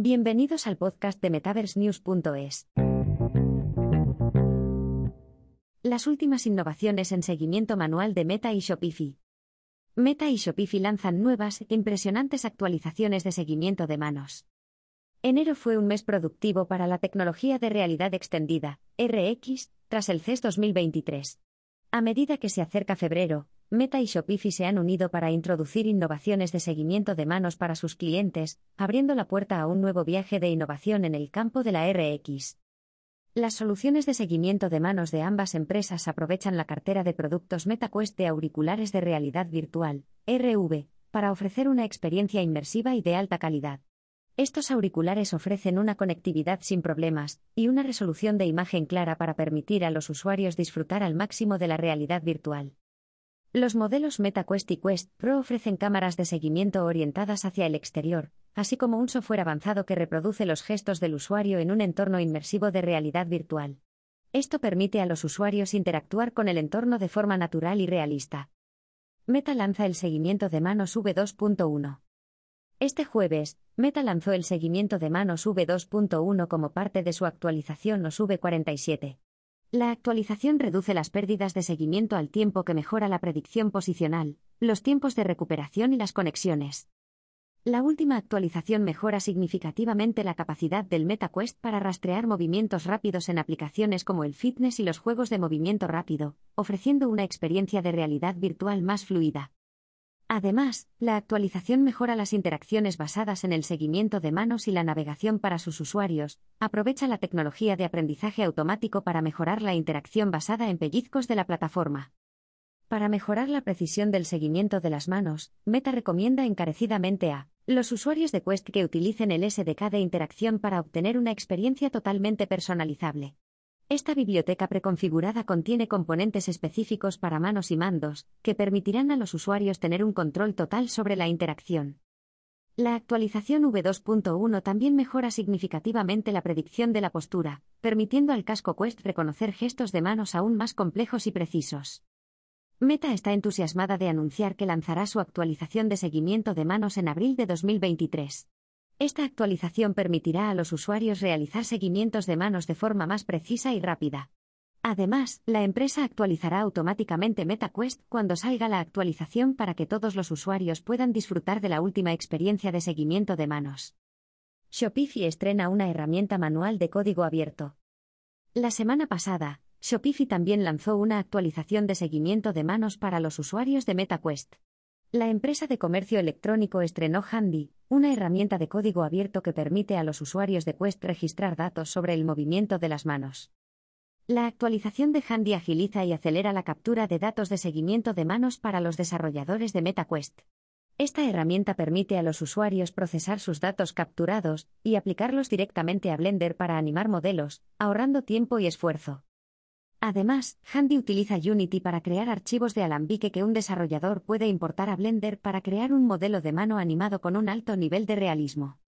Bienvenidos al podcast de MetaverseNews.es. Las últimas innovaciones en seguimiento manual de Meta y Shopify. Meta y Shopify lanzan nuevas, impresionantes actualizaciones de seguimiento de manos. Enero fue un mes productivo para la tecnología de realidad extendida, RX, tras el CES 2023. A medida que se acerca febrero, Meta y Shopify se han unido para introducir innovaciones de seguimiento de manos para sus clientes, abriendo la puerta a un nuevo viaje de innovación en el campo de la RX. Las soluciones de seguimiento de manos de ambas empresas aprovechan la cartera de productos MetaQuest de auriculares de realidad virtual, RV, para ofrecer una experiencia inmersiva y de alta calidad. Estos auriculares ofrecen una conectividad sin problemas y una resolución de imagen clara para permitir a los usuarios disfrutar al máximo de la realidad virtual. Los modelos MetaQuest y Quest Pro ofrecen cámaras de seguimiento orientadas hacia el exterior, así como un software avanzado que reproduce los gestos del usuario en un entorno inmersivo de realidad virtual. Esto permite a los usuarios interactuar con el entorno de forma natural y realista. Meta lanza el seguimiento de manos V2.1. Este jueves, Meta lanzó el seguimiento de manos V2.1 como parte de su actualización OS V47. La actualización reduce las pérdidas de seguimiento al tiempo que mejora la predicción posicional, los tiempos de recuperación y las conexiones. La última actualización mejora significativamente la capacidad del MetaQuest para rastrear movimientos rápidos en aplicaciones como el fitness y los juegos de movimiento rápido, ofreciendo una experiencia de realidad virtual más fluida. Además, la actualización mejora las interacciones basadas en el seguimiento de manos y la navegación para sus usuarios, aprovecha la tecnología de aprendizaje automático para mejorar la interacción basada en pellizcos de la plataforma. Para mejorar la precisión del seguimiento de las manos, Meta recomienda encarecidamente a los usuarios de Quest que utilicen el SDK de interacción para obtener una experiencia totalmente personalizable. Esta biblioteca preconfigurada contiene componentes específicos para manos y mandos, que permitirán a los usuarios tener un control total sobre la interacción. La actualización V2.1 también mejora significativamente la predicción de la postura, permitiendo al casco Quest reconocer gestos de manos aún más complejos y precisos. Meta está entusiasmada de anunciar que lanzará su actualización de seguimiento de manos en abril de 2023. Esta actualización permitirá a los usuarios realizar seguimientos de manos de forma más precisa y rápida. Además, la empresa actualizará automáticamente MetaQuest cuando salga la actualización para que todos los usuarios puedan disfrutar de la última experiencia de seguimiento de manos. Shopify estrena una herramienta manual de código abierto. La semana pasada, Shopify también lanzó una actualización de seguimiento de manos para los usuarios de MetaQuest. La empresa de comercio electrónico estrenó Handy, una herramienta de código abierto que permite a los usuarios de Quest registrar datos sobre el movimiento de las manos. La actualización de Handy agiliza y acelera la captura de datos de seguimiento de manos para los desarrolladores de MetaQuest. Esta herramienta permite a los usuarios procesar sus datos capturados y aplicarlos directamente a Blender para animar modelos, ahorrando tiempo y esfuerzo. Además, Handy utiliza Unity para crear archivos de alambique que un desarrollador puede importar a Blender para crear un modelo de mano animado con un alto nivel de realismo.